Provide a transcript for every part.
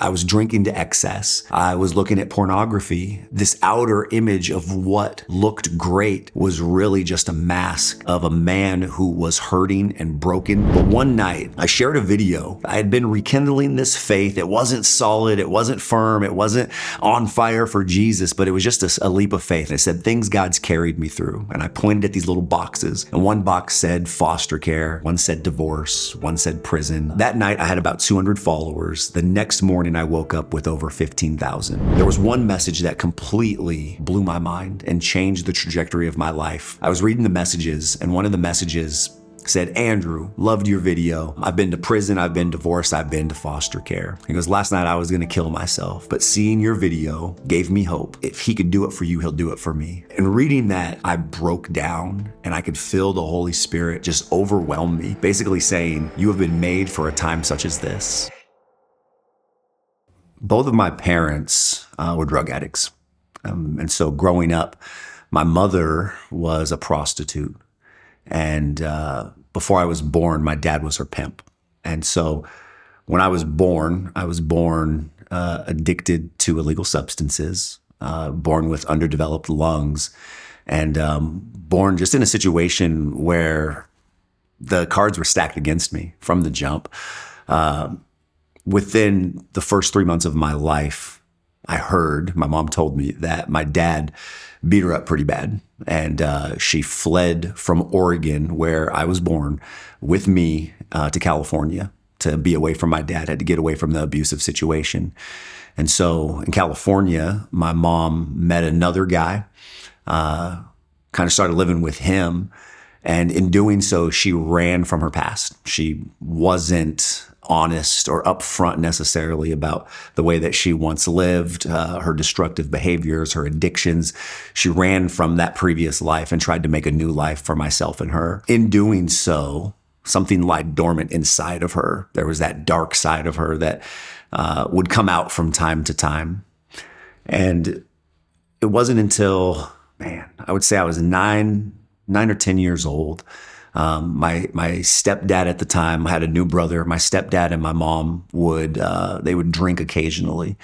I was drinking to excess. I was looking at pornography. This outer image of what looked great was really just a mask of a man who was hurting and broken. But one night, I shared a video. I had been rekindling this faith. It wasn't solid, it wasn't firm, it wasn't on fire for Jesus, but it was just a, a leap of faith. It said, Things God's carried me through. And I pointed at these little boxes, and one box said foster care, one said divorce, one said prison. That night, I had about 200 followers. The next morning, morning I woke up with over 15,000. There was one message that completely blew my mind and changed the trajectory of my life. I was reading the messages, and one of the messages said, Andrew, loved your video. I've been to prison, I've been divorced, I've been to foster care. He goes, Last night I was gonna kill myself, but seeing your video gave me hope. If he could do it for you, he'll do it for me. And reading that, I broke down and I could feel the Holy Spirit just overwhelm me, basically saying, You have been made for a time such as this both of my parents uh, were drug addicts. Um, and so growing up, my mother was a prostitute. And uh, before I was born, my dad was her pimp. And so when I was born, I was born uh, addicted to illegal substances, uh, born with underdeveloped lungs, and um, born just in a situation where the cards were stacked against me from the jump. Um, within the first three months of my life, I heard my mom told me that my dad beat her up pretty bad. And uh, she fled from Oregon, where I was born, with me uh, to California to be away from my dad, had to get away from the abusive situation. And so in California, my mom met another guy, uh, kind of started living with him. And in doing so, she ran from her past. She wasn't honest or upfront necessarily about the way that she once lived, uh, her destructive behaviors, her addictions. She ran from that previous life and tried to make a new life for myself and her. In doing so, something lied dormant inside of her. There was that dark side of her that uh, would come out from time to time. And it wasn't until, man, I would say I was nine, nine or 10 years old um, my my stepdad at the time had a new brother. My stepdad and my mom would uh, they would drink occasionally,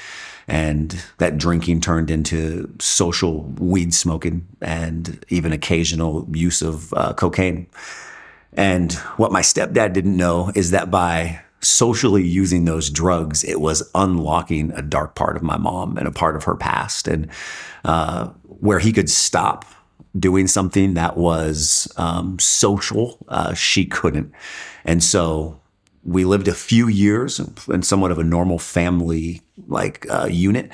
and that drinking turned into social weed smoking and even occasional use of uh, cocaine. And what my stepdad didn't know is that by socially using those drugs, it was unlocking a dark part of my mom and a part of her past, and uh, where he could stop doing something that was um, social. Uh, she couldn't. And so we lived a few years in somewhat of a normal family like uh, unit.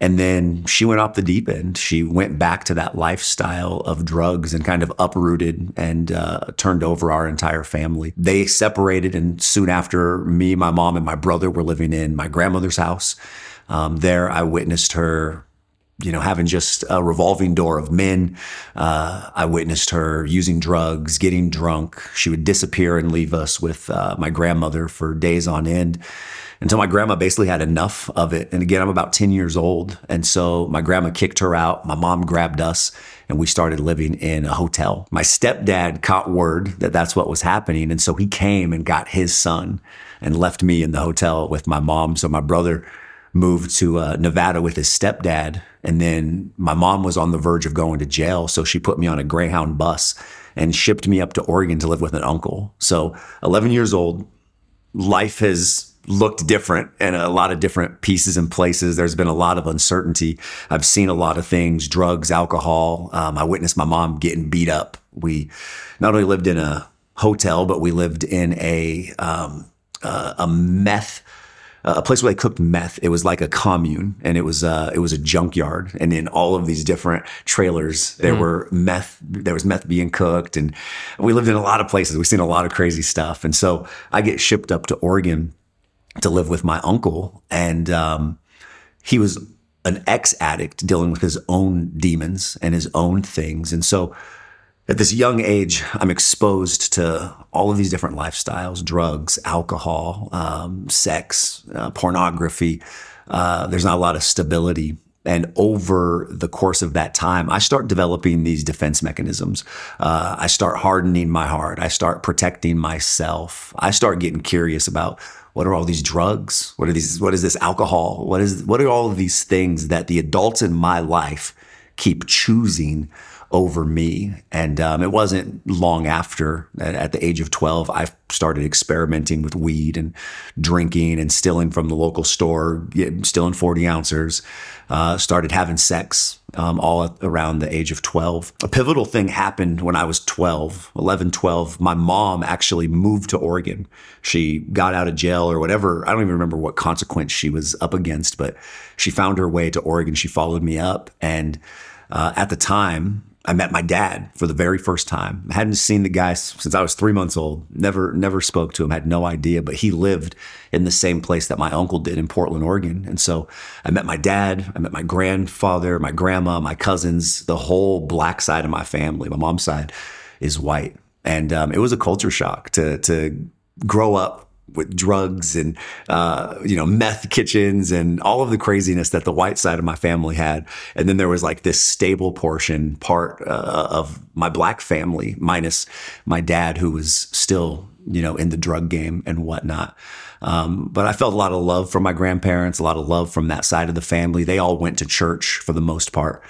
And then she went off the deep end. She went back to that lifestyle of drugs and kind of uprooted and uh, turned over our entire family. They separated, and soon after, me, my mom, and my brother were living in my grandmother's house. Um, there, I witnessed her you know, having just a revolving door of men. Uh, I witnessed her using drugs, getting drunk. She would disappear and leave us with uh, my grandmother for days on end until my grandma basically had enough of it. And again, I'm about 10 years old. And so my grandma kicked her out. My mom grabbed us and we started living in a hotel. My stepdad caught word that that's what was happening. And so he came and got his son and left me in the hotel with my mom. So my brother moved to uh, Nevada with his stepdad. And then my mom was on the verge of going to jail. So she put me on a Greyhound bus and shipped me up to Oregon to live with an uncle. So 11 years old, life has looked different in a lot of different pieces and places. There's been a lot of uncertainty. I've seen a lot of things, drugs, alcohol. Um, I witnessed my mom getting beat up. We not only lived in a hotel, but we lived in a, um, uh, a meth a place where they cooked meth. It was like a commune, and it was uh, it was a junkyard. And in all of these different trailers, there mm. were meth. There was meth being cooked, and we lived in a lot of places. We've seen a lot of crazy stuff. And so I get shipped up to Oregon to live with my uncle, and um, he was an ex addict dealing with his own demons and his own things. And so at this young age, I'm exposed to all of these different lifestyles drugs, alcohol, um, sex, uh, pornography. Uh, there's not a lot of stability. And over the course of that time, I start developing these defense mechanisms. Uh, I start hardening my heart. I start protecting myself. I start getting curious about what are all these drugs? What are these? What is this alcohol? What is? What are all of these things that the adults in my life keep choosing over me. And um, it wasn't long after, at, the age of 12, I started experimenting with weed and drinking and stealing from the local store, stealing 40 ounces, uh, started having sex um, all around the age of 12. A pivotal thing happened when I was 12, 11, 12. My mom actually moved to Oregon. She got out of jail or whatever. I don't even remember what consequence she was up against, but she found her way to Oregon. She followed me up. And uh, at the time, I met my dad for the very first time. I hadn't seen the guy since I was three months old. Never, never spoke to him. Had no idea, but he lived in the same place that my uncle did in Portland, Oregon. And so I met my dad. I met my grandfather, my grandma, my cousins, the whole black side of my family. My mom's side is white, and um, it was a culture shock to to grow up with drugs and uh, you know meth kitchens and all of the craziness that the white side of my family had. And then there was like this stable portion part uh, of my black family minus my dad who was still you know in the drug game and whatnot. Um, but i felt a lot of love from my grandparents a lot of love from that side of the family. They all went to church for the most part.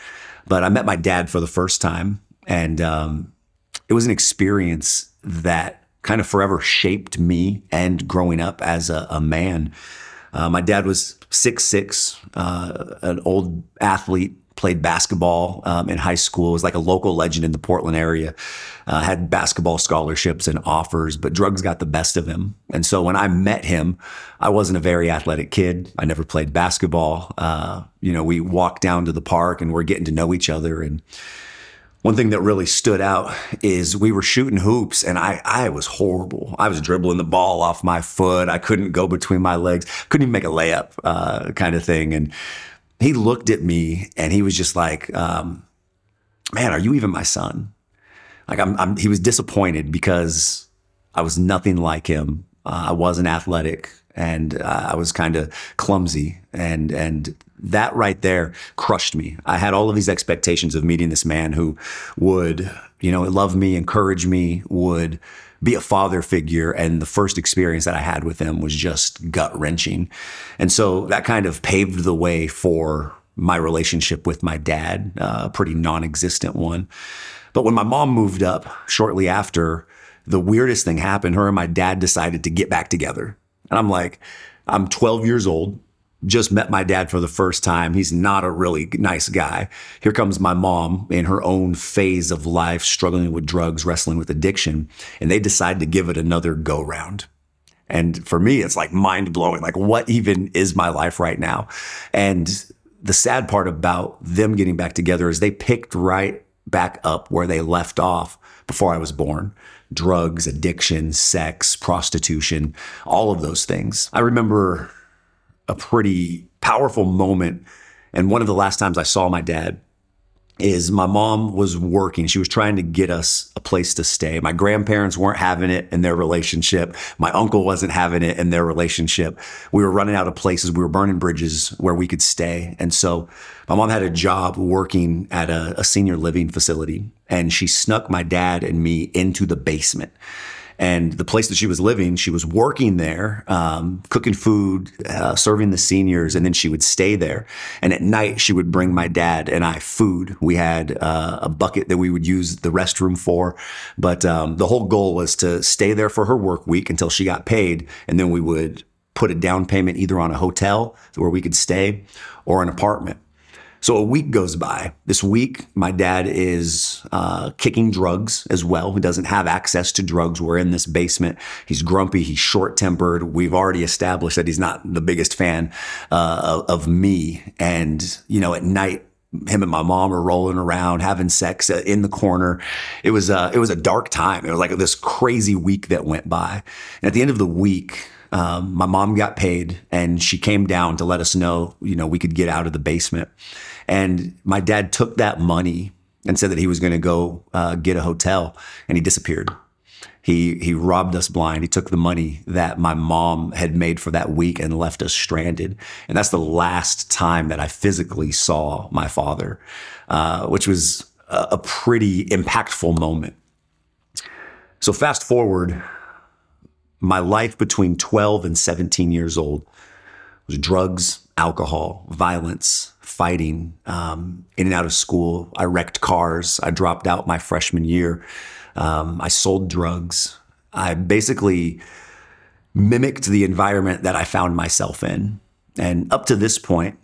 But i met my dad for the first time and um, it was an experience that kind of forever shaped me and growing up as a, a man. Uh, my dad was six six, uh, an old athlete, played basketball um, in high school. Was like a local legend in the Portland area. Uh, had basketball scholarships and offers, but drugs got the best of him. And so when I met him, I wasn't a very athletic kid. I never played basketball. Uh, you know, we walked down to the park and we're getting to know each other and one thing that really stood out is we were shooting hoops and I, I was horrible. I was dribbling the ball off my foot. I couldn't go between my legs, couldn't even make a layup uh, kind of thing. And he looked at me and he was just like, um, man, are you even my son? Like I'm, I'm, he was disappointed because I was nothing like him. Uh, I wasn't athletic and uh, I was kind of clumsy and and that right there crushed me. I had all of these expectations of meeting this man who would, you know, love me, encourage me, would be a father figure. And the first experience that I had with him was just gut wrenching. And so that kind of paved the way for my relationship with my dad, uh, a pretty non existent one. But when my mom moved up shortly after, the weirdest thing happened. Her and my dad decided to get back together. And I'm like, I'm 12 years old just met my dad for the first time. He's not a really nice guy. Here comes my mom in her own phase of life, struggling with drugs, wrestling with addiction, and they decide to give it another go round. And for me, it's like mind blowing. Like, what even is my life right now? And the sad part about them getting back together is they picked right back up where they left off before I was born drugs, addiction, sex, prostitution, all of those things. I remember a pretty powerful moment. And one of the last times I saw my dad is my mom was working. She was trying to get us a place to stay. My grandparents weren't having it in their relationship. My uncle wasn't having it in their relationship. We were running out of places. We were burning bridges where we could stay. And so my mom had a job working at a, a senior living facility and she snuck my dad and me into the basement. And the place that she was living, she was working there, um, cooking food, uh, serving the seniors, and then she would stay there. And at night, she would bring my dad and I food. We had uh, a bucket that we would use the restroom for. But um, the whole goal was to stay there for her work week until she got paid. And then we would put a down payment either on a hotel where we could stay or an apartment. So a week goes by. This week, my dad is uh, kicking drugs as well. He doesn't have access to drugs. We're in this basement. He's grumpy. He's short tempered. We've already established that he's not the biggest fan uh, of, me. And, you know, at night, him and my mom are rolling around having sex uh, in the corner. It was uh, it was a dark time. It was like this crazy week that went by. And at the end of the week, um, my mom got paid and she came down to let us know, you know, we could get out of the basement. And my dad took that money and said that he was going to go uh, get a hotel and he disappeared. He, he robbed us blind. He took the money that my mom had made for that week and left us stranded. And that's the last time that I physically saw my father, uh, which was a, a pretty impactful moment. So fast forward my life between 12 and 17 years old was drugs, alcohol, violence, fighting, um, in and out of school. I wrecked cars. I dropped out my freshman year. Um, I sold drugs. I basically mimicked the environment that I found myself in. And up to this point,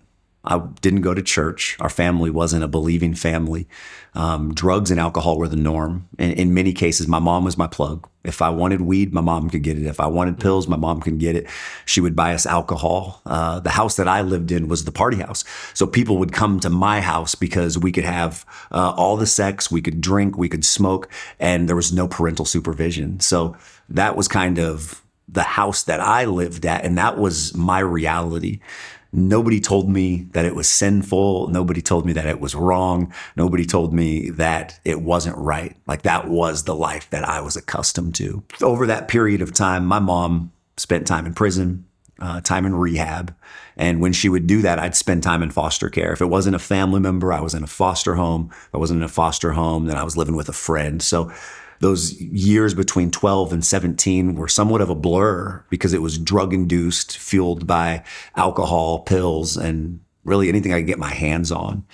I didn't go to church. Our family wasn't a believing family. Um, drugs and alcohol were the norm. In, in, many cases, my mom was my plug. If I wanted weed, my mom could get it. If I wanted pills, my mom could get it. She would buy us alcohol. Uh, the house that I lived in was the party house. So people would come to my house because we could have uh, all the sex, we could drink, we could smoke, and there was no parental supervision. So that was kind of the house that I lived at, and that was my reality. Nobody told me that it was sinful. Nobody told me that it was wrong. Nobody told me that it wasn't right. Like that was the life that I was accustomed to. Over that period of time, my mom spent time in prison, uh, time in rehab. And when she would do that, I'd spend time in foster care. If it wasn't a family member, I was in a foster home. If I wasn't in a foster home, then I was living with a friend. So those years between 12 and 17 were somewhat of a blur because it was drug induced, fueled by alcohol, pills, and really anything I could get my hands on.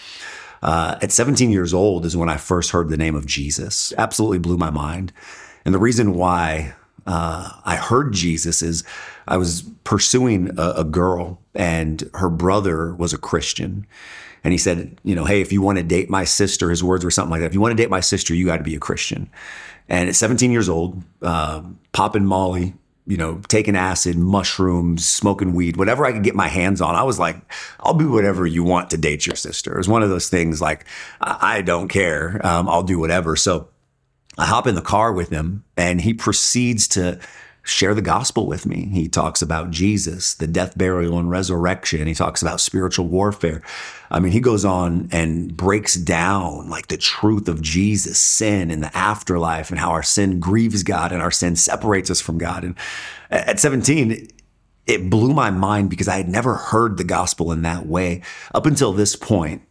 Uh, at 17 years old is when I first heard the name of Jesus. Absolutely blew my mind. And the reason why uh, I heard Jesus is I was pursuing a, a girl, and her brother was a Christian. And he said, you know, hey, if you want to date my sister, his words were something like that. If you want to date my sister, you got to be a Christian. And at 17 years old, uh, popping Molly, you know, taking acid, mushrooms, smoking weed, whatever I could get my hands on. I was like, I'll do whatever you want to date your sister. It was one of those things like, I don't care. Um, I'll do whatever. So I hop in the car with him and he proceeds to share the gospel with me. He talks about Jesus, the death, burial, and resurrection. He talks about spiritual warfare. I mean, he goes on and breaks down like the truth of Jesus, sin and the afterlife, and how our sin grieves God and our sin separates us from God. And at 17, it blew my mind because I had never heard the gospel in that way. Up until this point,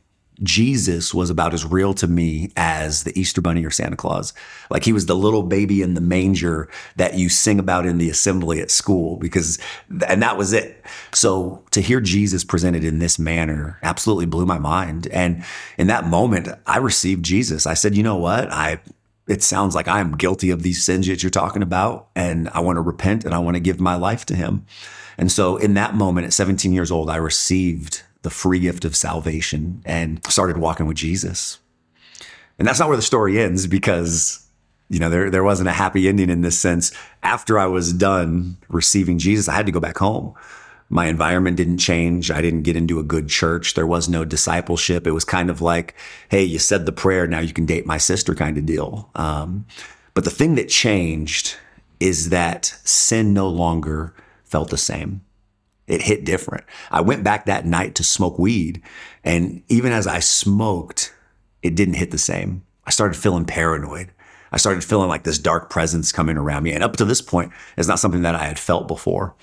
Jesus was about as real to me as the Easter Bunny or Santa Claus. Like he was the little baby in the manger that you sing about in the assembly at school because, and that was it. So to hear Jesus presented in this manner absolutely blew my mind. And in that moment, I received Jesus. I said, you know what? I, it sounds like I am guilty of these sins that you're talking about. And I want to repent and I want to give my life to him. And so in that moment at 17 years old, I received the free gift of salvation and started walking with Jesus. And that's not where the story ends because you know there there wasn't a happy ending in this sense. After I was done receiving Jesus, I had to go back home. My environment didn't change. I didn't get into a good church. There was no discipleship. It was kind of like, hey, you said the prayer, now you can date my sister kind of deal. Um, but the thing that changed is that sin no longer felt the same it hit different. I went back that night to smoke weed. And even as I smoked, it didn't hit the same. I started feeling paranoid. I started feeling like this dark presence coming around me. And up to this point, it's not something that I had felt before.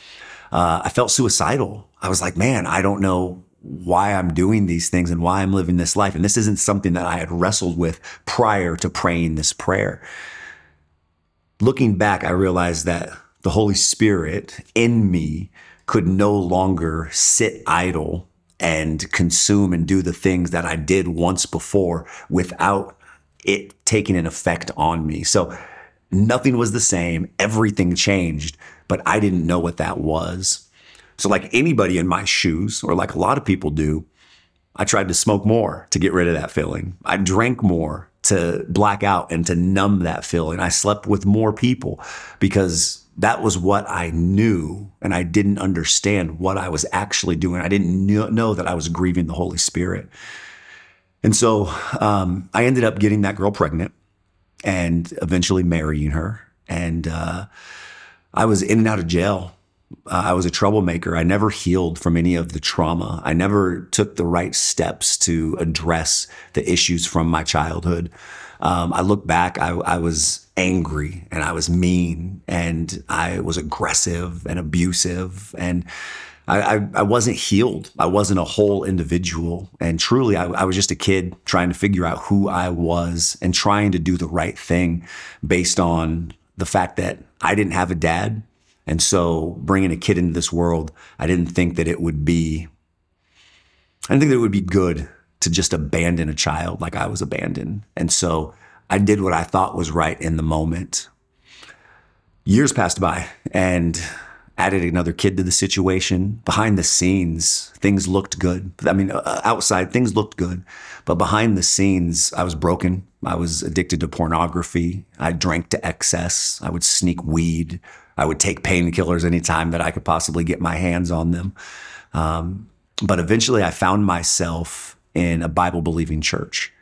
Uh, I felt suicidal. I was like, man, I don't know why I'm doing these things and why I'm living this life. And this isn't something that I had wrestled with prior to praying this prayer. Looking back, I realized that the Holy Spirit in me could no longer sit idle and consume and do the things that I did once before without it taking an effect on me. So nothing was the same. Everything changed, but I didn't know what that was. So, like anybody in my shoes, or like a lot of people do, I tried to smoke more to get rid of that feeling. I drank more to black out and to numb that feeling. I slept with more people because that was what I knew, and I didn't understand what I was actually doing. I didn't know that I was grieving the Holy Spirit. And so um, I ended up getting that girl pregnant and eventually marrying her. And uh, I was in and out of jail. Uh, I was a troublemaker. I never healed from any of the trauma. I never took the right steps to address the issues from my childhood. Um, I look back, I, I was angry and I was mean and I was aggressive and abusive and I, I, I, wasn't healed. I wasn't a whole individual. And truly, I, I was just a kid trying to figure out who I was and trying to do the right thing based on the fact that I didn't have a dad And so bringing a kid into this world, I didn't think that it would be, I didn't think that it would be good to just abandon a child like I was abandoned. And so I did what I thought was right in the moment. Years passed by and added another kid to the situation. Behind the scenes, things looked good. I mean, uh, outside, things looked good. But behind the scenes, I was broken. I was addicted to pornography. I drank to excess. I would sneak weed. I would take painkillers anytime that I could possibly get my hands on them. Um, but eventually, I found myself in a Bible believing church.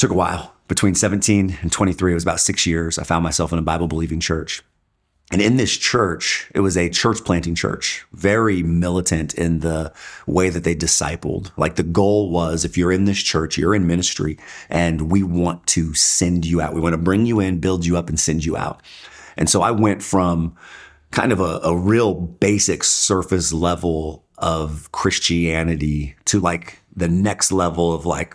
Took a while. Between 17 and 23, it was about six years. I found myself in a Bible believing church. And in this church, it was a church planting church, very militant in the way that they discipled. Like the goal was if you're in this church, you're in ministry, and we want to send you out. We want to bring you in, build you up, and send you out. And so I went from kind of a, a real basic surface level of Christianity to like the next level of like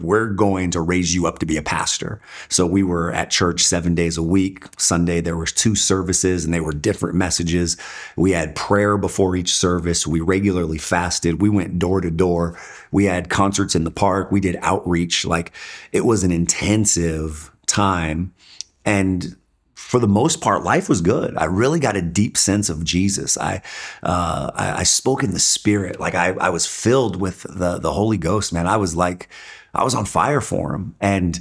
we're going to raise you up to be a pastor. So we were at church seven days a week. Sunday, there was two services and they were different messages. We had prayer before each service. We regularly fasted. We went door to door. We had concerts in the park. We did outreach. Like it was an intensive time. And for the most part, life was good. I really got a deep sense of Jesus. I, uh, I, I, spoke in the Spirit, like I, I was filled with the the Holy Ghost. Man, I was like, I was on fire for him. And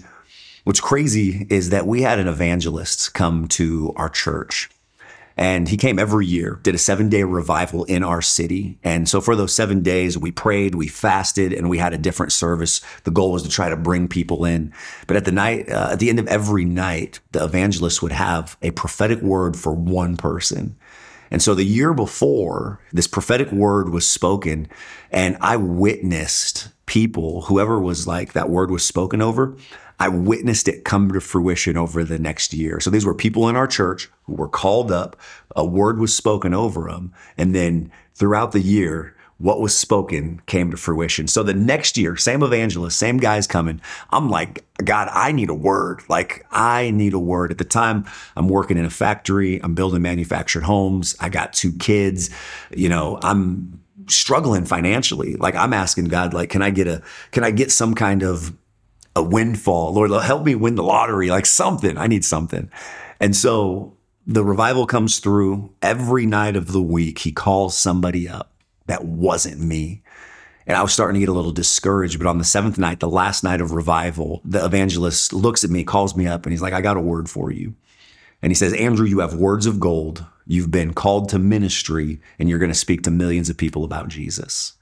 what's crazy is that we had an evangelist come to our church. And he came every year, did a seven day revival in our city. And so for those seven days, we prayed, we fasted, and we had a different service. The goal was to try to bring people in. But at the night, uh, at the end of every night, the evangelist would have a prophetic word for one person. And so the year before, this prophetic word was spoken, and I witnessed people, whoever was like that word was spoken over, I witnessed it come to fruition over the next year. So these were people in our church who were called up, a word was spoken over them, and then throughout the year, what was spoken came to fruition. So the next year, same evangelist, same guys coming. I'm like, God, I need a word. Like, I need a word. At the time, I'm working in a factory, I'm building manufactured homes, I got two kids, you know, I'm struggling financially. Like I'm asking God, like, can I get a, can I get some kind of a windfall? Lord, help me win the lottery, like something. I need something. And so the revival comes through every night of the week. He calls somebody up that wasn't me. And I was starting to get a little discouraged. But on the seventh night, the last night of revival, the evangelist looks at me, calls me up, and he's like, I got a word for you. And he says, Andrew, you have words of gold. You've been called to ministry and you're going to speak to millions of people about Jesus.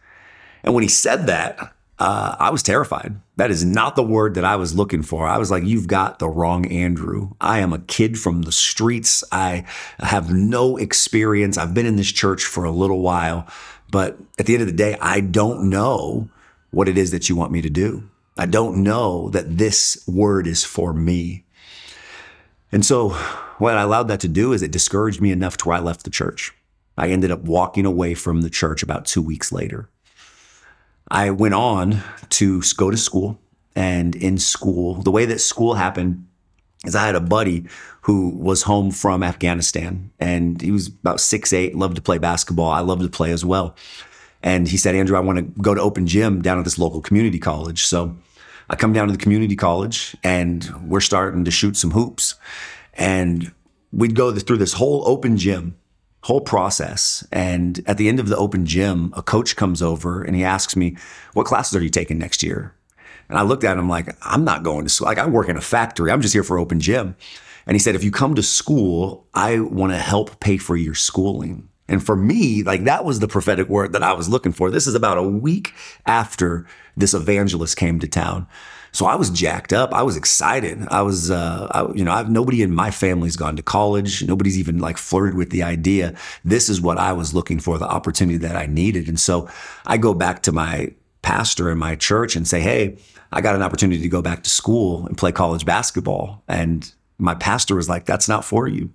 And when he said that, uh, I was terrified. That is not the word that I was looking for. I was like, You've got the wrong Andrew. I am a kid from the streets. I have no experience. I've been in this church for a little while. But at the end of the day, I don't know what it is that you want me to do. I don't know that this word is for me. And so what I allowed that to do is it discouraged me enough to where I left the church. I ended up walking away from the church about two weeks later. I went on to go to school. And in school, the way that school happened is I had a buddy who was home from Afghanistan and he was about six eight, loved to play basketball. I loved to play as well. And he said, Andrew, I want to go to open gym down at this local community college. So I come down to the community college and we're starting to shoot some hoops. And we'd go through this whole open gym, whole process. And at the end of the open gym, a coach comes over and he asks me, What classes are you taking next year? And I looked at him like, I'm not going to school. Like, I work in a factory. I'm just here for open gym. And he said, If you come to school, I want to help pay for your schooling. And for me, like that was the prophetic word that I was looking for. This is about a week after this evangelist came to town. So I was jacked up. I was excited. I was, uh, I, you know, I've, nobody in my family's gone to college. Nobody's even like flirted with the idea. This is what I was looking for, the opportunity that I needed. And so I go back to my pastor in my church and say, Hey, I got an opportunity to go back to school and play college basketball. And my pastor was like, That's not for you.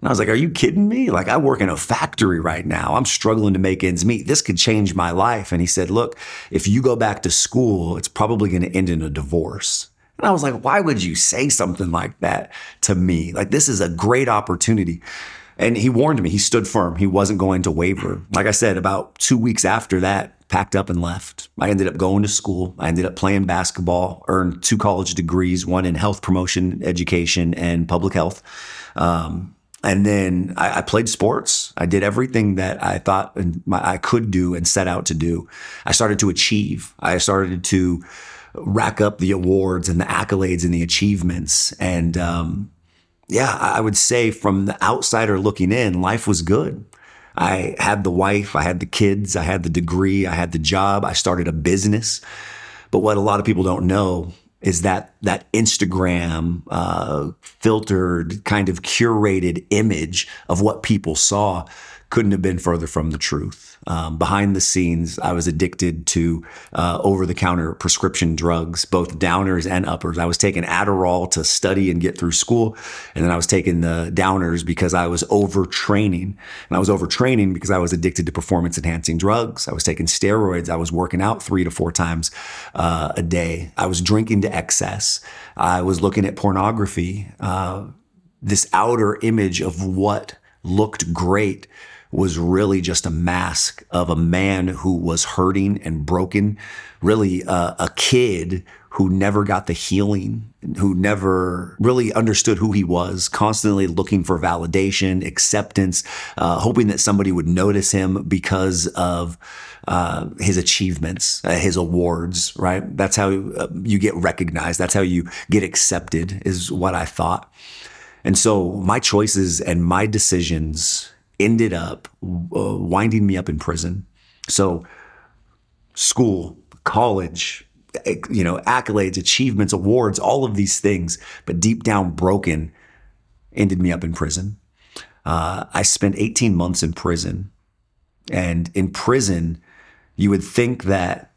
And I was like, Are you kidding me? Like, I work in a factory right now. I'm struggling to make ends meet. This could change my life. And he said, Look, if you go back to school, it's probably going to end in a divorce. And I was like, Why would you say something like that to me? Like, this is a great opportunity. And he warned me, he stood firm. He wasn't going to waver. Like I said, about two weeks after that, packed up and left. I ended up going to school. I ended up playing basketball, earned two college degrees, one in health promotion education and public health. Um, and then I, I, played sports. I did everything that I thought my, I could do and set out to do. I started to achieve. I started to rack up the awards and the accolades and the achievements. And um, yeah, I would say from the outsider looking in, life was good. I had the wife, I had the kids, I had the degree, I had the job, I started a business. But what a lot of people don't know is that that Instagram uh, filtered, kind of curated image of what people saw couldn't have been further from the truth. Um, behind the scenes, I was addicted to uh, over the counter prescription drugs, both downers and uppers. I was taking Adderall to study and get through school. And then I was taking the downers because I was overtraining. And I was overtraining because I was addicted to performance enhancing drugs. I was taking steroids. I was working out three to four times uh, a day. I was drinking to excess. I was looking at pornography. Uh, this outer image of what looked great was really just a mask of a man who was hurting and broken, really uh, a kid who never got the healing, who never really understood who he was, constantly looking for validation, acceptance, uh, hoping that somebody would notice him because of uh, his achievements, uh, his awards, right? That's how uh, you get recognized. That's how you get accepted, is what I thought. And so my choices and my decisions ended up uh, winding me up in prison. So, school, college, you know, accolades, achievements, awards, all of these things, but deep down broken, ended me up in prison. Uh, I spent 18 months in prison. And in prison, you would think that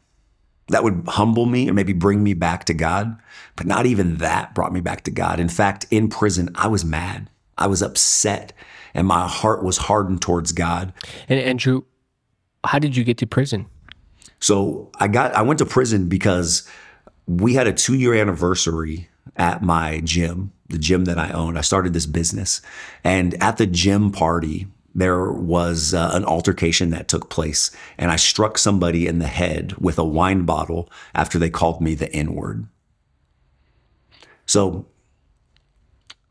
that would humble me or maybe bring me back to God. But not even that brought me back to God. In fact, in prison, I was mad. I was upset and my heart was hardened towards God. And Andrew, how did you get to prison? So I got I went to prison because we had a two year anniversary at my gym, the gym that I owned. I started this business, and at the gym party, there was uh, an altercation that took place, and I struck somebody in the head with a wine bottle after they called me the N word. So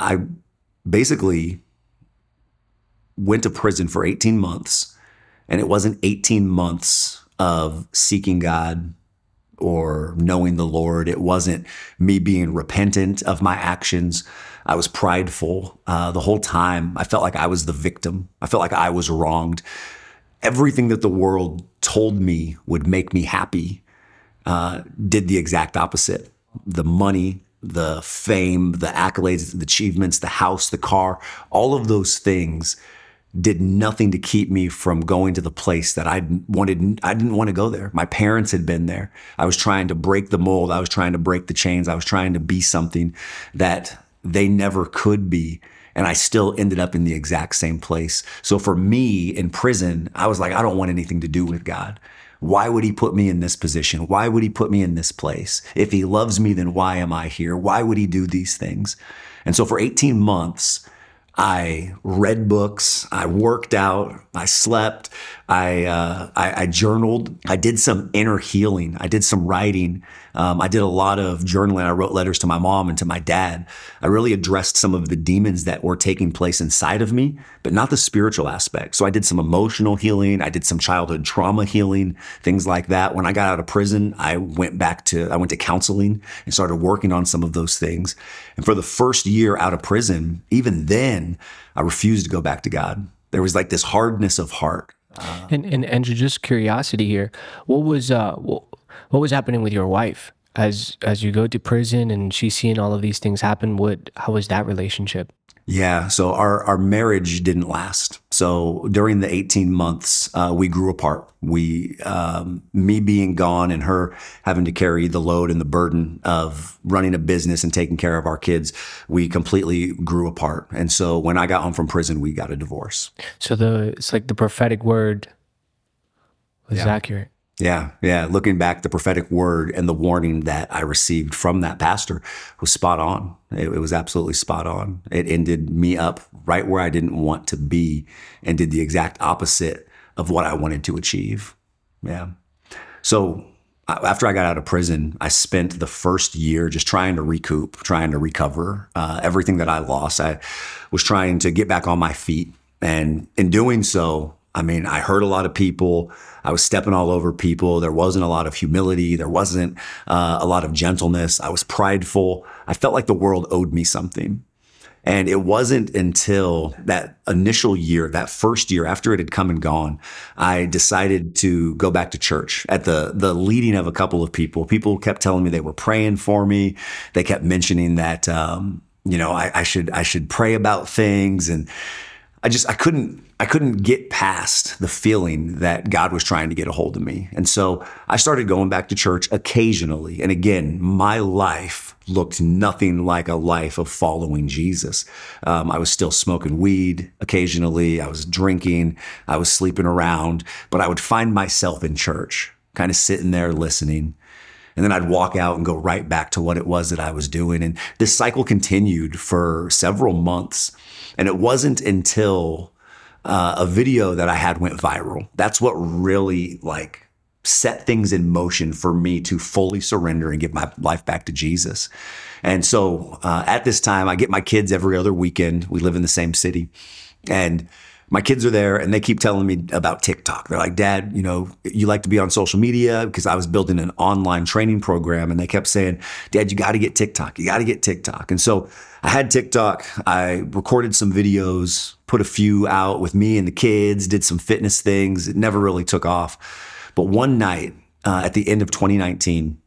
I basically went to prison for 18 months, and it wasn't 18 months of seeking God or knowing the Lord. It wasn't me being repentant of my actions. I was prideful uh, the whole time. I felt like I was the victim. I felt like I was wronged. Everything that the world told me would make me happy uh, did the exact opposite. The money, the fame, the accolades, the achievements, the house, the car, all of those things did nothing to keep me from going to the place that I wanted. I didn't want to go there. My parents had been there. I was trying to break the mold. I was trying to break the chains. I was trying to be something that they never could be. And I still ended up in the exact same place. So for me in prison, I was like, I don't want anything to do with God. Why would he put me in this position? Why would he put me in this place? If he loves me, then why am I here? Why would he do these things? And so for 18 months, I read books. I worked out. I slept. I, uh, I, I journaled. I did some inner healing. I did some writing. Um, I did a lot of journaling. I wrote letters to my mom and to my dad. I really addressed some of the demons that were taking place inside of me, but not the spiritual aspect. So I did some emotional healing. I did some childhood trauma healing, things like that. When I got out of prison, I went back to, I went to counseling and started working on some of those things. And for the first year out of prison, even then, I refused to go back to God. There was like this hardness of heart. Uh, and, and and just curiosity here, what was uh what, was happening with your wife as as you go to prison and she's seeing all of these things happen? What how was that relationship? Yeah, so our our marriage didn't last. So during the eighteen months, uh, we grew apart. We, um, me being gone and her having to carry the load and the burden of running a business and taking care of our kids, we completely grew apart. And so when I got home from prison, we got a divorce. So the it's like the prophetic word was yeah. accurate. Yeah, yeah. Looking back, the prophetic word and the warning that I received from that pastor was spot on. It, it, was absolutely spot on. It ended me up right where I didn't want to be and did the exact opposite of what I wanted to achieve. Yeah. So after I got out of prison, I spent the first year just trying to recoup, trying to recover uh, everything that I lost. I was trying to get back on my feet. And in doing so, I mean, I hurt a lot of people. I was stepping all over people. There wasn't a lot of humility. There wasn't uh, a lot of gentleness. I was prideful. I felt like the world owed me something. And it wasn't until that initial year, that first year after it had come and gone, I decided to go back to church at the, the leading of a couple of people. People kept telling me they were praying for me. They kept mentioning that, um, you know, I, I should, I should pray about things. And I just, I couldn't, I couldn't get past the feeling that God was trying to get a hold of me. And so I started going back to church occasionally. And again, my life looked nothing like a life of following Jesus. Um, I was still smoking weed occasionally. I was drinking. I was sleeping around, but I would find myself in church, kind of sitting there listening. And then I'd walk out and go right back to what it was that I was doing. And this cycle continued for several months. And it wasn't until uh, a video that I had went viral. That's what really like set things in motion for me to fully surrender and give my life back to Jesus. And so uh, at this time, I get my kids every other weekend. We live in the same city. And my kids are there and they keep telling me about TikTok. They're like, Dad, you know, you like to be on social media because I was building an online training program. And they kept saying, Dad, you got to get TikTok. You got to get TikTok. And so I had TikTok. I recorded some videos, put a few out with me and the kids, did some fitness things. It never really took off. But one night uh, at the end of 2019,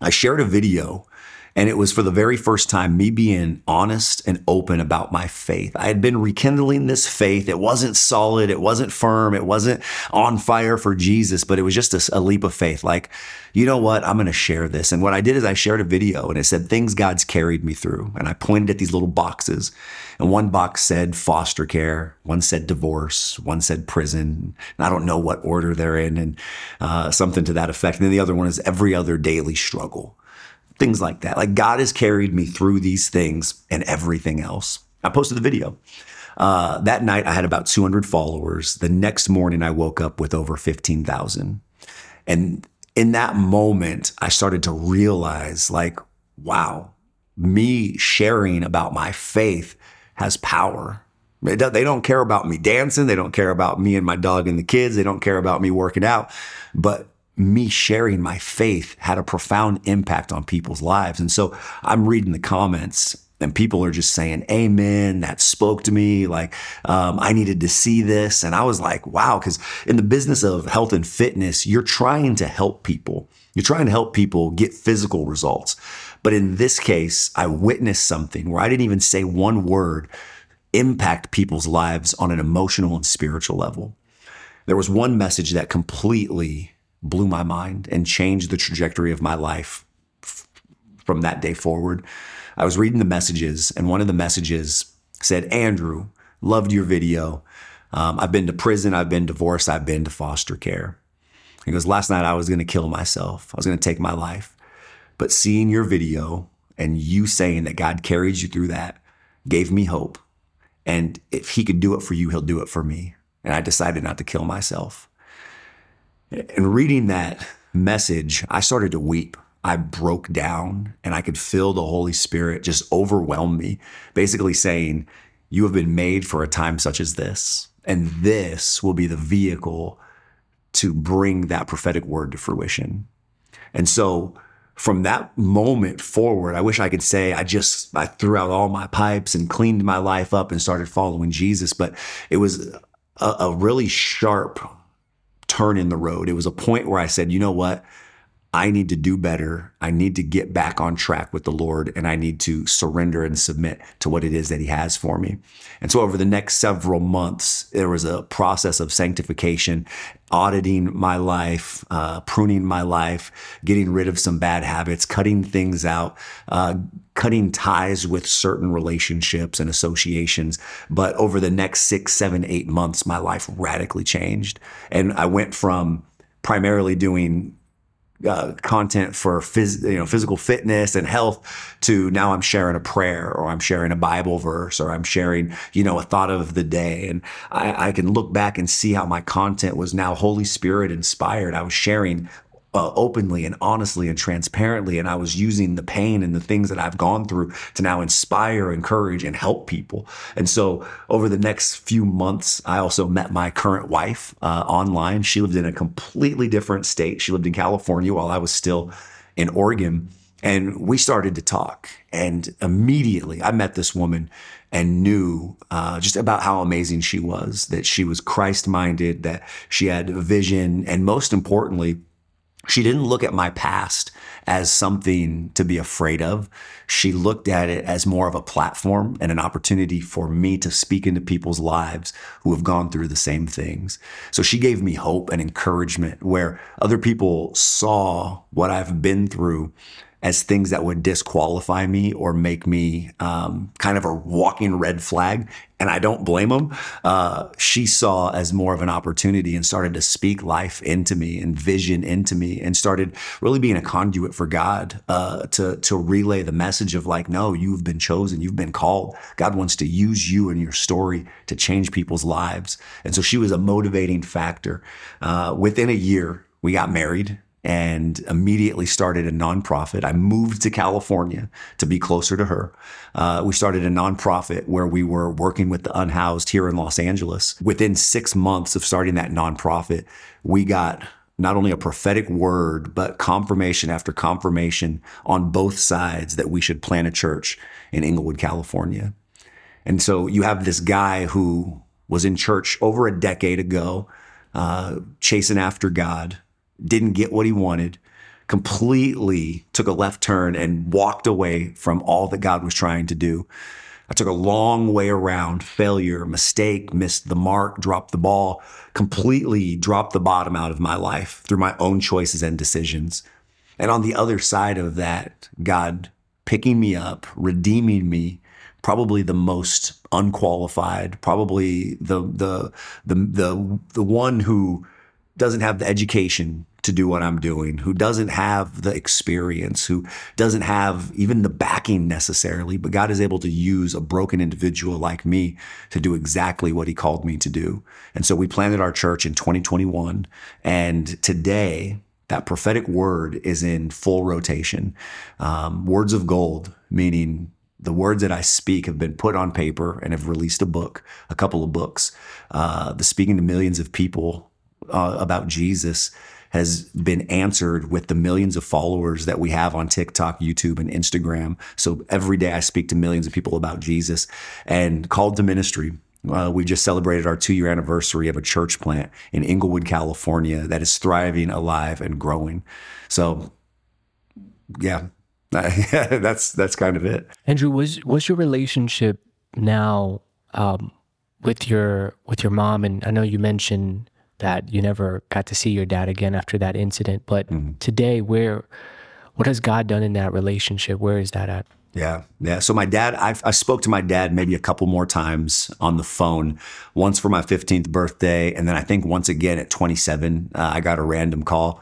I shared a video and it was for the very first time me being honest and open about my faith. I had been rekindling this faith. It wasn't solid, it wasn't firm, it wasn't on fire for Jesus, but it was just a, a leap of faith. Like, you know what? I'm going to share this. And what I did is I shared a video and it said things God's carried me through. And I pointed at these little boxes. And one box said foster care, one said divorce, one said prison. And I don't know what order they're in, and uh, something to that effect. And then the other one is every other daily struggle things like that. Like God has carried me through these things and everything else. I posted the video. Uh, that night, I had about 200 followers. The next morning, I woke up with over 15,000. And in that moment, I started to realize, like, wow, me sharing about my faith has power. They don't care about me dancing. They don't care about me and my dog and the kids. They don't care about me working out. But me sharing my faith had a profound impact on people's lives. And so I'm reading the comments and people are just saying, Amen. That spoke to me. Like, um, I needed to see this. And I was like, wow. Cause in the business of health and fitness, you're trying to help people. You're trying to help people get physical results. But in this case, I witnessed something where I didn't even say one word impact people's lives on an emotional and spiritual level. There was one message that completely blew my mind and changed the trajectory of my life f- from that day forward. I was reading the messages, and one of the messages said, Andrew, loved your video. Um, I've been to prison, I've been divorced, I've been to foster care. He goes, Last night I was going to kill myself, I was going to take my life. But seeing your video and you saying that God carried you through that gave me hope. And if he could do it for you, he'll do it for me. And I decided not to kill myself. And reading that message, I started to weep. I broke down and I could feel the Holy Spirit just overwhelm me, basically saying, You have been made for a time such as this. And this will be the vehicle to bring that prophetic word to fruition. And so from that moment forward, I wish I could say I just I threw out all my pipes and cleaned my life up and started following Jesus, but it was a, a really sharp turn in the road. It was a point where I said, you know what? I need to do better. I need to get back on track with the Lord and I need to surrender and submit to what it is that He has for me. And so, over the next several months, there was a process of sanctification, auditing my life, uh, pruning my life, getting rid of some bad habits, cutting things out, uh, cutting ties with certain relationships and associations. But over the next six, seven, eight months, my life radically changed. And I went from primarily doing uh, content for phys- you know physical fitness and health to now I'm sharing a prayer or I'm sharing a Bible verse or I'm sharing you know a thought of the day and I, I can look back and see how my content was now Holy Spirit inspired. I was sharing uh, openly and honestly and transparently. And I was using the pain and the things that I've gone through to now inspire, encourage, and help people. And so over the next few months, I also met my current wife uh, online. She lived in a completely different state. She lived in California while I was still in Oregon. And we started to talk. And immediately I met this woman and knew uh, just about how amazing she was, that she was Christ minded, that she had vision, and most importantly, she didn't look at my past as something to be afraid of. She looked at it as more of a platform and an opportunity for me to speak into people's lives who have gone through the same things. So she gave me hope and encouragement where other people saw what I've been through as things that would disqualify me or make me um, kind of a walking red flag. And I don't blame them. Uh, she saw as more of an opportunity and started to speak life into me and vision into me and started really being a conduit for God uh, to, to relay the message of like, no, you've been chosen, you've been called. God wants to use you and your story to change people's lives. And so she was a motivating factor. Uh, within a year, we got married and immediately started a nonprofit. I moved to California to be closer to her. Uh, we started a nonprofit where we were working with the unhoused here in Los Angeles. Within six months of starting that nonprofit, we got not only a prophetic word, but confirmation after confirmation on both sides that we should plant a church in Inglewood, California. And so you have this guy who was in church over a decade ago, uh, chasing after God, didn't get what he wanted, completely took a left turn and walked away from all that God was trying to do. I took a long way around failure, mistake, missed the mark, dropped the ball, completely dropped the bottom out of my life through my own choices and decisions. And on the other side of that, God picking me up, redeeming me, probably the most unqualified, probably the the the the, the one who doesn't have the education to do what I'm doing, who doesn't have the experience, who doesn't have even the backing necessarily, but God is able to use a broken individual like me to do exactly what he called me to do. And so we planted our church in 2021. And today, that prophetic word is in full rotation. Um, words of gold, meaning the words that I speak have been put on paper and have released a book, a couple of books. Uh, the speaking to millions of people uh, about Jesus has been answered with the millions of followers that we have on TikTok, YouTube, and Instagram. So every day I speak to millions of people about Jesus and called to ministry. Uh, we just celebrated our two year anniversary of a church plant in Inglewood, California that is thriving, alive, and growing. So, yeah, that's that's kind of it. Andrew, was was your relationship now um, with your with your mom? And I know you mentioned that you never got to see your dad again after that incident. But mm-hmm. today, where, what has God done in that relationship? Where is that at? Yeah, yeah. So my dad, I, I spoke to my dad maybe a couple more times on the phone. Once for my 15th birthday, and then I think once again at 27, uh, I got a random call.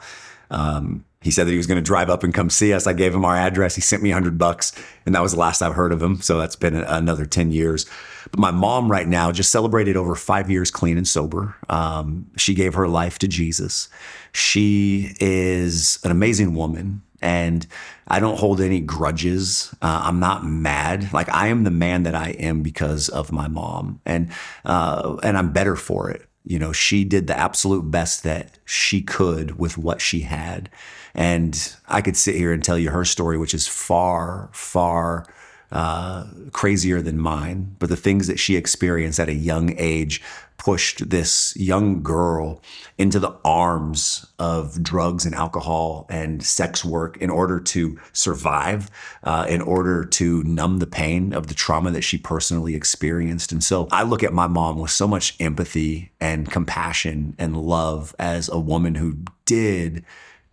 Um, he said that he was going to drive up and come see us. I gave him our address. He sent me a hundred bucks, and that was the last I've heard of him. So that's been another ten years. But my mom right now just celebrated over five years clean and sober. Um, she gave her life to Jesus. She is an amazing woman, and I don't hold any grudges. Uh, I'm not mad. Like I am the man that I am because of my mom, and uh, and I'm better for it. You know, she did the absolute best that she could with what she had. And I could sit here and tell you her story, which is far, far uh, crazier than mine. But the things that she experienced at a young age pushed this young girl into the arms of drugs and alcohol and sex work in order to survive, uh, in order to numb the pain of the trauma that she personally experienced. And so I look at my mom with so much empathy and compassion and love as a woman who did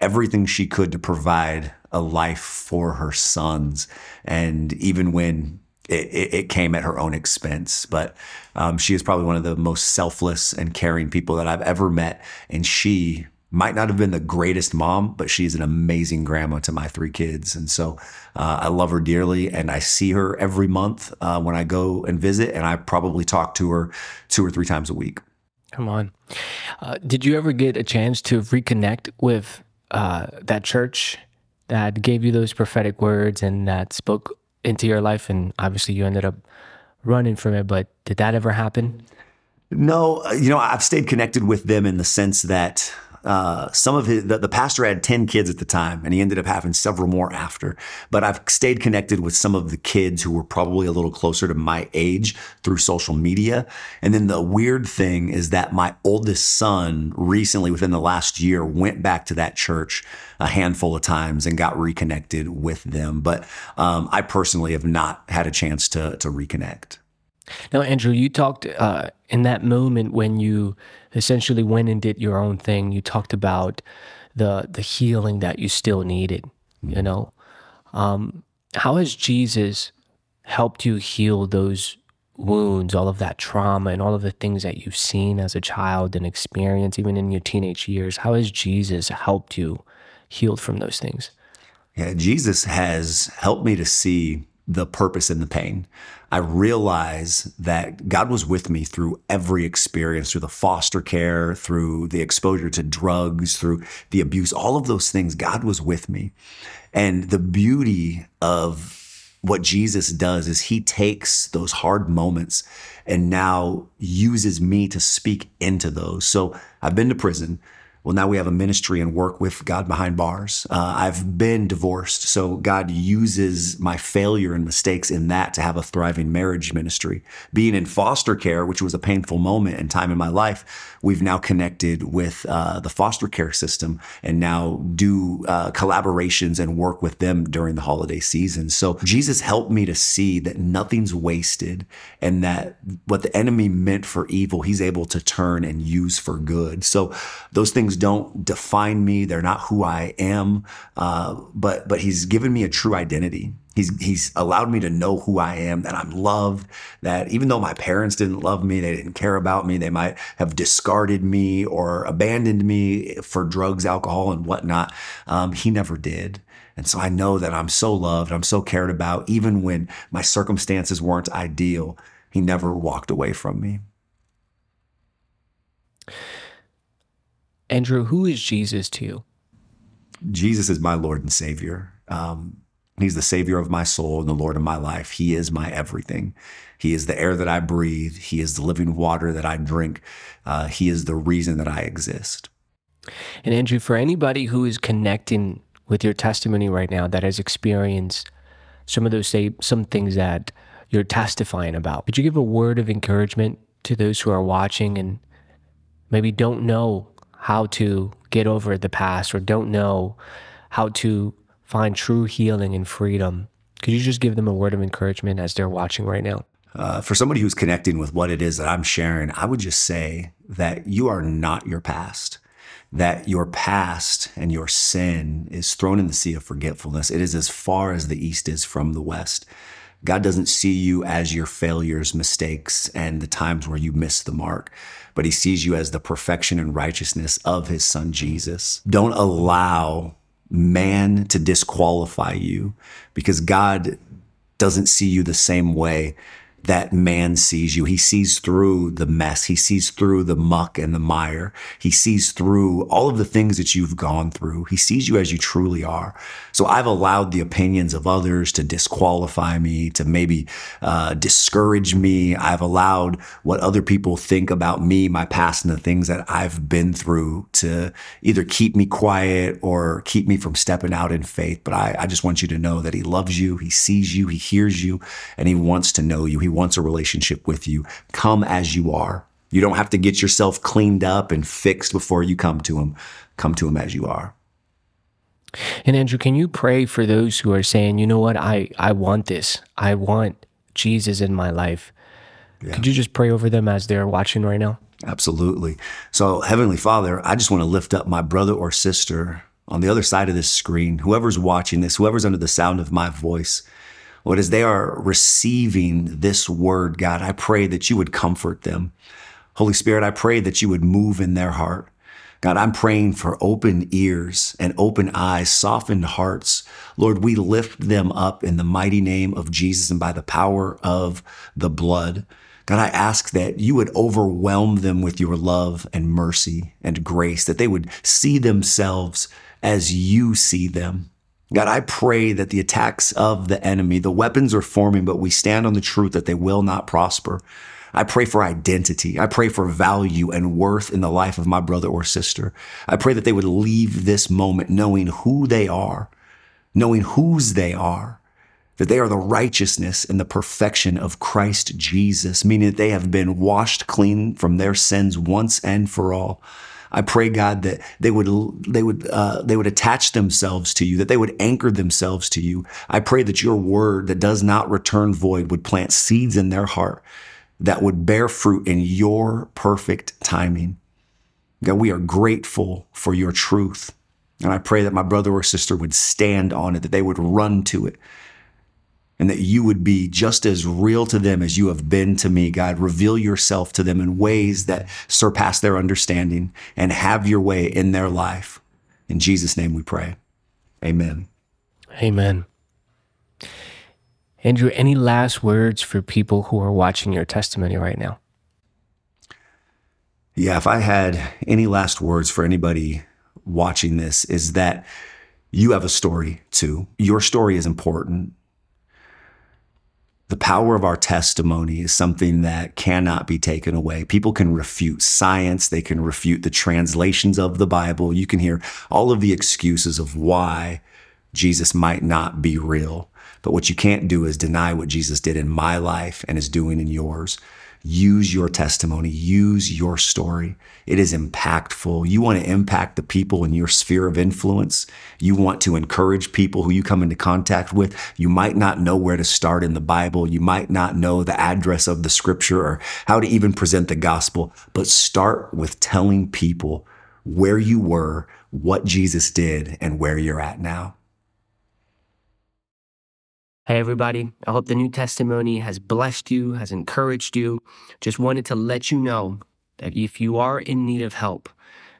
everything she could to provide a life for her sons. And even when it, it, came at her own expense. But um, she is probably one of the most selfless and caring people that I've ever met. And she might not have been the greatest mom, but she's an amazing grandma to my three kids. And so uh, I love her dearly. And I see her every month uh, when I go and visit. And I probably talk to her two or three times a week. Come on. Uh, did you ever get a chance to reconnect with uh, that church that gave you those prophetic words and that spoke into your life? And obviously you ended up running from it, but did that ever happen? No, uh, you know, I've stayed connected with them in the sense that uh, some of his, the, the, pastor had 10 kids at the time, and he ended up having several more after. But I've stayed connected with some of the kids who were probably a little closer to my age through social media. And then the weird thing is that my oldest son recently, within the last year, went back to that church a handful of times and got reconnected with them. But um, I personally have not had a chance to, to reconnect. Now, Andrew, you talked uh, in that moment when you essentially went and did your own thing. You talked about the the healing that you still needed. You mm-hmm. know, um, how has Jesus helped you heal those wounds, all of that trauma, and all of the things that you've seen as a child and experienced, even in your teenage years? How has Jesus helped you heal from those things? Yeah, Jesus has helped me to see the purpose in the pain. I realize that God was with me through every experience, through the foster care, through the exposure to drugs, through the abuse, all of those things. God was with me. And the beauty of what Jesus does is he takes those hard moments and now uses me to speak into those. So I've been to prison. Well, now we have a ministry and work with God behind bars. Uh, I've been divorced, so God uses my failure and mistakes in that to have a thriving marriage ministry. Being in foster care, which was a painful moment and time in my life, we've now connected with uh, the foster care system and now do uh, collaborations and work with them during the holiday season. So Jesus helped me to see that nothing's wasted and that what the enemy meant for evil, he's able to turn and use for good. So those things things don't define me. They're not who I am. Uh, but but He's given me a true identity. He's He's allowed me to know who I am. That I'm loved. That even though my parents didn't love me, they didn't care about me. They might have discarded me or abandoned me for drugs, alcohol, and whatnot. Um, he never did. And so I know that I'm so loved, I'm so cared about, even when my circumstances weren't ideal. He never walked away from me. Andrew, who is Jesus to you? Jesus is my Lord and Savior. Um, he's the Savior of my soul and the Lord of my life. He is my everything. He is the air that I breathe. He is the living water that I drink. Uh, he is the reason that I exist. And Andrew, for anybody who is connecting with your testimony right now that has experienced some of those say some things that you're testifying about, could you give a word of encouragement to those who are watching and maybe don't know how to get over the past or don't know how to find true healing and freedom, could you just give them a word of encouragement as they're watching right now? Uh, for somebody who's connecting with what it is that I'm sharing, I would just say that you are not your past. That your past and your sin is thrown in the sea of forgetfulness. It is as far as the east is from the west. God doesn't see you as your failures, mistakes, and the times where you miss the mark, but He sees you as the perfection and righteousness of His Son Jesus. Don't allow man to disqualify you because God doesn't see you the same way that man sees you. He sees through the mess. He sees through the muck and the mire. He sees through all of the things that you've gone through. He sees you as you truly are. So I've allowed the opinions of others to disqualify me, to maybe uh, discourage me. I've allowed what other people think about me, my past, and the things that I've been through to either keep me quiet or keep me from stepping out in faith. But I, I just want you to know that He loves you, He sees you, He hears you, and He wants to know you. He wants a relationship with you. Come as you are. You don't have to get yourself cleaned up and fixed before you come to Him. Come to Him as you are. And Andrew, can you pray for those who are saying, you know what, I, I want this. I want Jesus in my life. Yeah. Could you just pray over them as they're watching right now? Absolutely. So, Heavenly Father, I just want to lift up my brother or sister on the other side of this screen, whoever's watching this, whoever's under the sound of my voice. Lord, as they are receiving this word, God, I pray that you would comfort them. Holy Spirit, I pray that you would move in their heart. God, I'm praying for open ears and open eyes, softened hearts. Lord, we lift them up in the mighty name of Jesus and by the power of the blood. God, I ask that you would overwhelm them with your love and mercy and grace, that they would see themselves as you see them. God, I pray that the attacks of the enemy, the weapons are forming, but we stand on the truth that they will not prosper. I pray for identity. I pray for value and worth in the life of my brother or sister. I pray that they would leave this moment knowing who they are, knowing whose they are, that they are the righteousness and the perfection of Christ Jesus, meaning that they have been washed clean from their sins once and for all. I pray, God, that they would they would uh, they would attach themselves to you, that they would anchor themselves to you. I pray that your word that does not return void would plant seeds in their heart that would bear fruit in your perfect timing. God, we are grateful for your truth. And I pray that my brother or sister would stand on it, that they would run to it, and that you would be just as real to them as you have been to me. God, reveal yourself to them in ways that surpass their understanding and have your way in their life. In Jesus' name we pray. Amen. Amen. Andrew, any last words for people who are watching your testimony right now? Yeah, if I had any last words for anybody watching this, is that you have a story too. Your story is important. The power of our testimony is something that cannot be taken away. People can refute science. They can refute the translations of the Bible. You can hear all of the excuses of why Jesus might not be real. But what you can't do is deny what Jesus did in my life and is doing in yours. Use your testimony, use your story. It is impactful. You want to impact the people in your sphere of influence. You want to encourage people who you come into contact with. You might not know where to start in the Bible. You might not know the address of the scripture or how to even present the gospel, but start with telling people where you were, what Jesus did, and where you're at now. Hey, everybody. I hope the new testimony has blessed you, has encouraged you. Just wanted to let you know that if you are in need of help,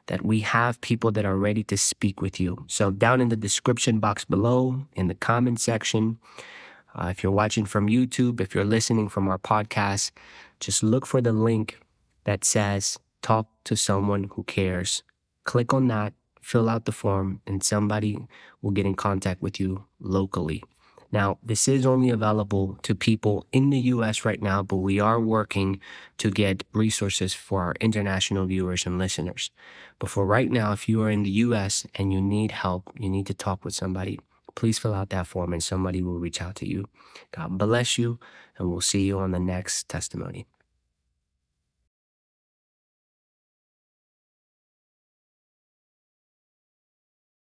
that we have people that are ready to speak with you. So, down in the description box below, in the comment section, uh, if you're watching from YouTube, if you're listening from our podcast, just look for the link that says Talk to Someone Who Cares. Click on that, fill out the form, and somebody will get in contact with you locally. Now, this is only available to people in the US right now, but we are working to get resources for our international viewers and listeners. But for right now, if you are in the US and you need help, you need to talk with somebody, please fill out that form and somebody will reach out to you. God bless you, and we'll see you on the next testimony.